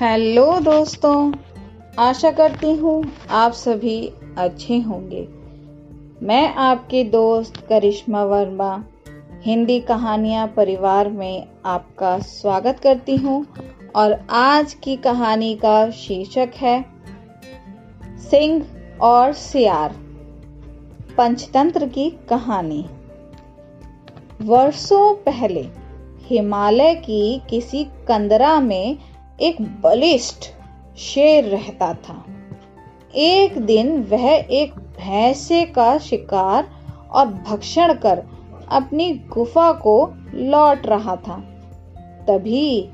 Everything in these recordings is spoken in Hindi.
हेलो दोस्तों, आशा करती हूँ आप सभी अच्छे होंगे। मैं आपके दोस्त करिश्मा वर्मा, हिंदी कहानियाँ परिवार में आपका स्वागत करती हूँ और आज की कहानी का शीर्षक है, सिंह और सियार, पंचतंत्र की कहानी। वर्षों पहले हिमालय की किसी कंदरा में एक बलिष्ठ शेर रहता था। एक दिन वह एक भैंसे का शिकार और भक्षण कर अपनी गुफा को लौट रहा था। तभी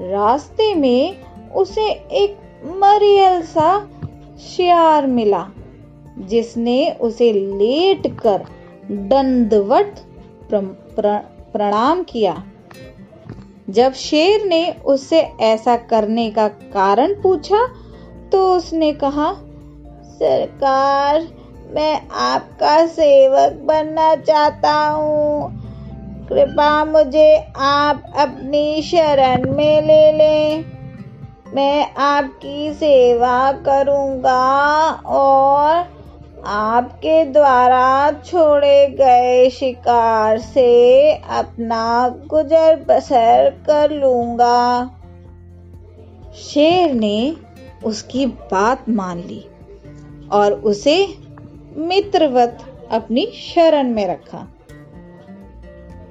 रास्ते में उसे एक मरियल सा शियार मिला, जिसने उसे लेट कर दंडवत प्रणाम किया। जब शेर ने उससे ऐसा करने का कारण पूछा तो उसने कहा, सरकार, मैं आपका सेवक बनना चाहता हूँ। कृपा मुझे आप अपनी शरण में ले लें। मैं आपकी सेवा करूँगा और आपके द्वारा छोड़े गए शिकार से अपना गुजर बसर कर लूँगा। शेर ने उसकी बात मान ली और उसे मित्रवत अपनी शरण में रखा।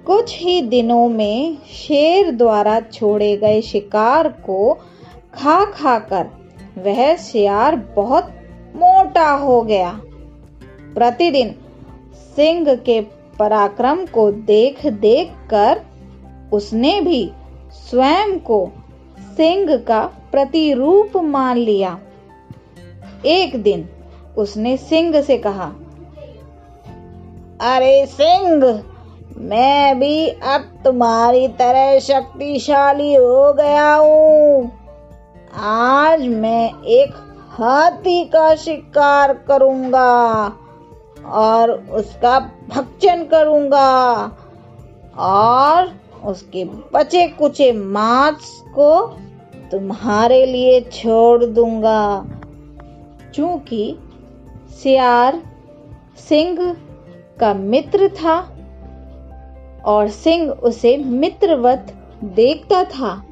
कुछ ही दिनों में शेर द्वारा छोड़े गए शिकार को खा खा कर वह शियार बहुत मोटा हो गया। प्रतिदिन सिंह के पराक्रम को देख देख कर उसने भी स्वयं को सिंह का प्रतिरूप मान लिया। एक दिन उसने सिंह से कहा, अरे सिंह, मैं भी अब तुम्हारी तरह शक्तिशाली हो गया हूँ। आज मैं एक हाथी का शिकार करूँगा। और उसका भक्षण करूँगा। और उसके बचे कुचे मांस को तुम्हारे लिए छोड़ दूँगा। क्योंकि सियार सिंह का मित्र था और सिंह उसे मित्रवत देखता था,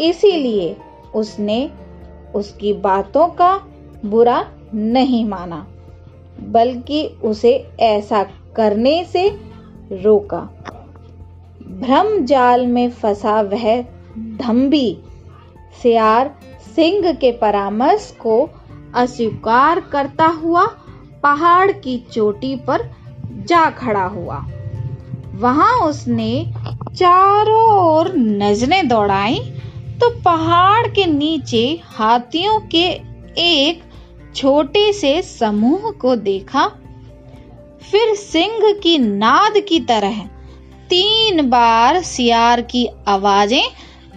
इसीलिए उसने उसकी बातों का बुरा नहीं माना। बल्कि उसे ऐसा करने से रोका। भ्रम जाल में फंसा वह धम्बी सियार सिंह के परामर्श को अस्वीकार करता हुआ पहाड़ की चोटी पर जा खड़ा हुआ। वहाँ उसने चारों ओर नज़रें दौड़ाई तो पहाड़ के नीचे हाथियों के एक छोटे से समूह को देखा, फिर सिंह की नाद की तरह तीन बार सियार की आवाज़ें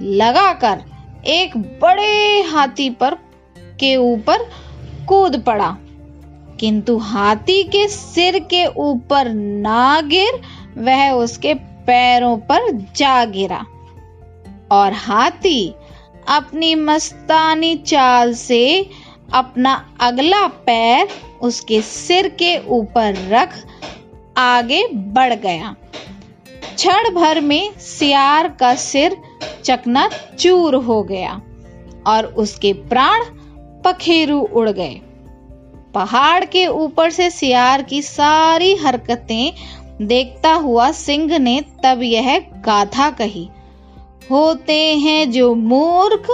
लगाकर एक बड़े हाथी पर, के ऊपर कूद पड़ा। किंतु हाथी के सिर के ऊपर ना गिर, वह उसके पैरों पर जा गिरा। और हाथी अपनी मस्तानी चाल से अपना अगला पैर उसके सिर के ऊपर रख, आगे बढ़ गया। क्षण भर में सियार का सिर चकना चूर हो गया और उसके प्राण पखेरु उड़ गए। पहाड़ के ऊपर से सियार की सारी हरकतें देखता हुआ सिंह ने तब यह गाथा कही, होते हैं जो मूर्ख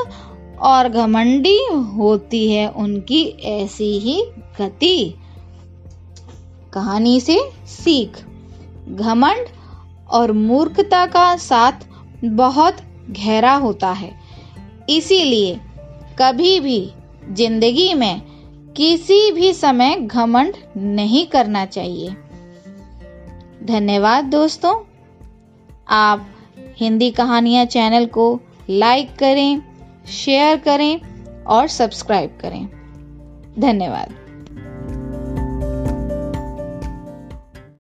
और घमंडी होती है उनकी ऐसी ही गति। कहानी से सीख। घमंड और मूर्खता का साथ बहुत गहरा होता है। इसीलिए कभी भी ज़िंदगी में किसी भी समय घमंड नहीं करना चाहिए। धन्यवाद दोस्तों। आप हिंदी कहानियाँ चैनल को लाइक करें शेयर करें और सब्सक्राइब करें। धन्यवाद।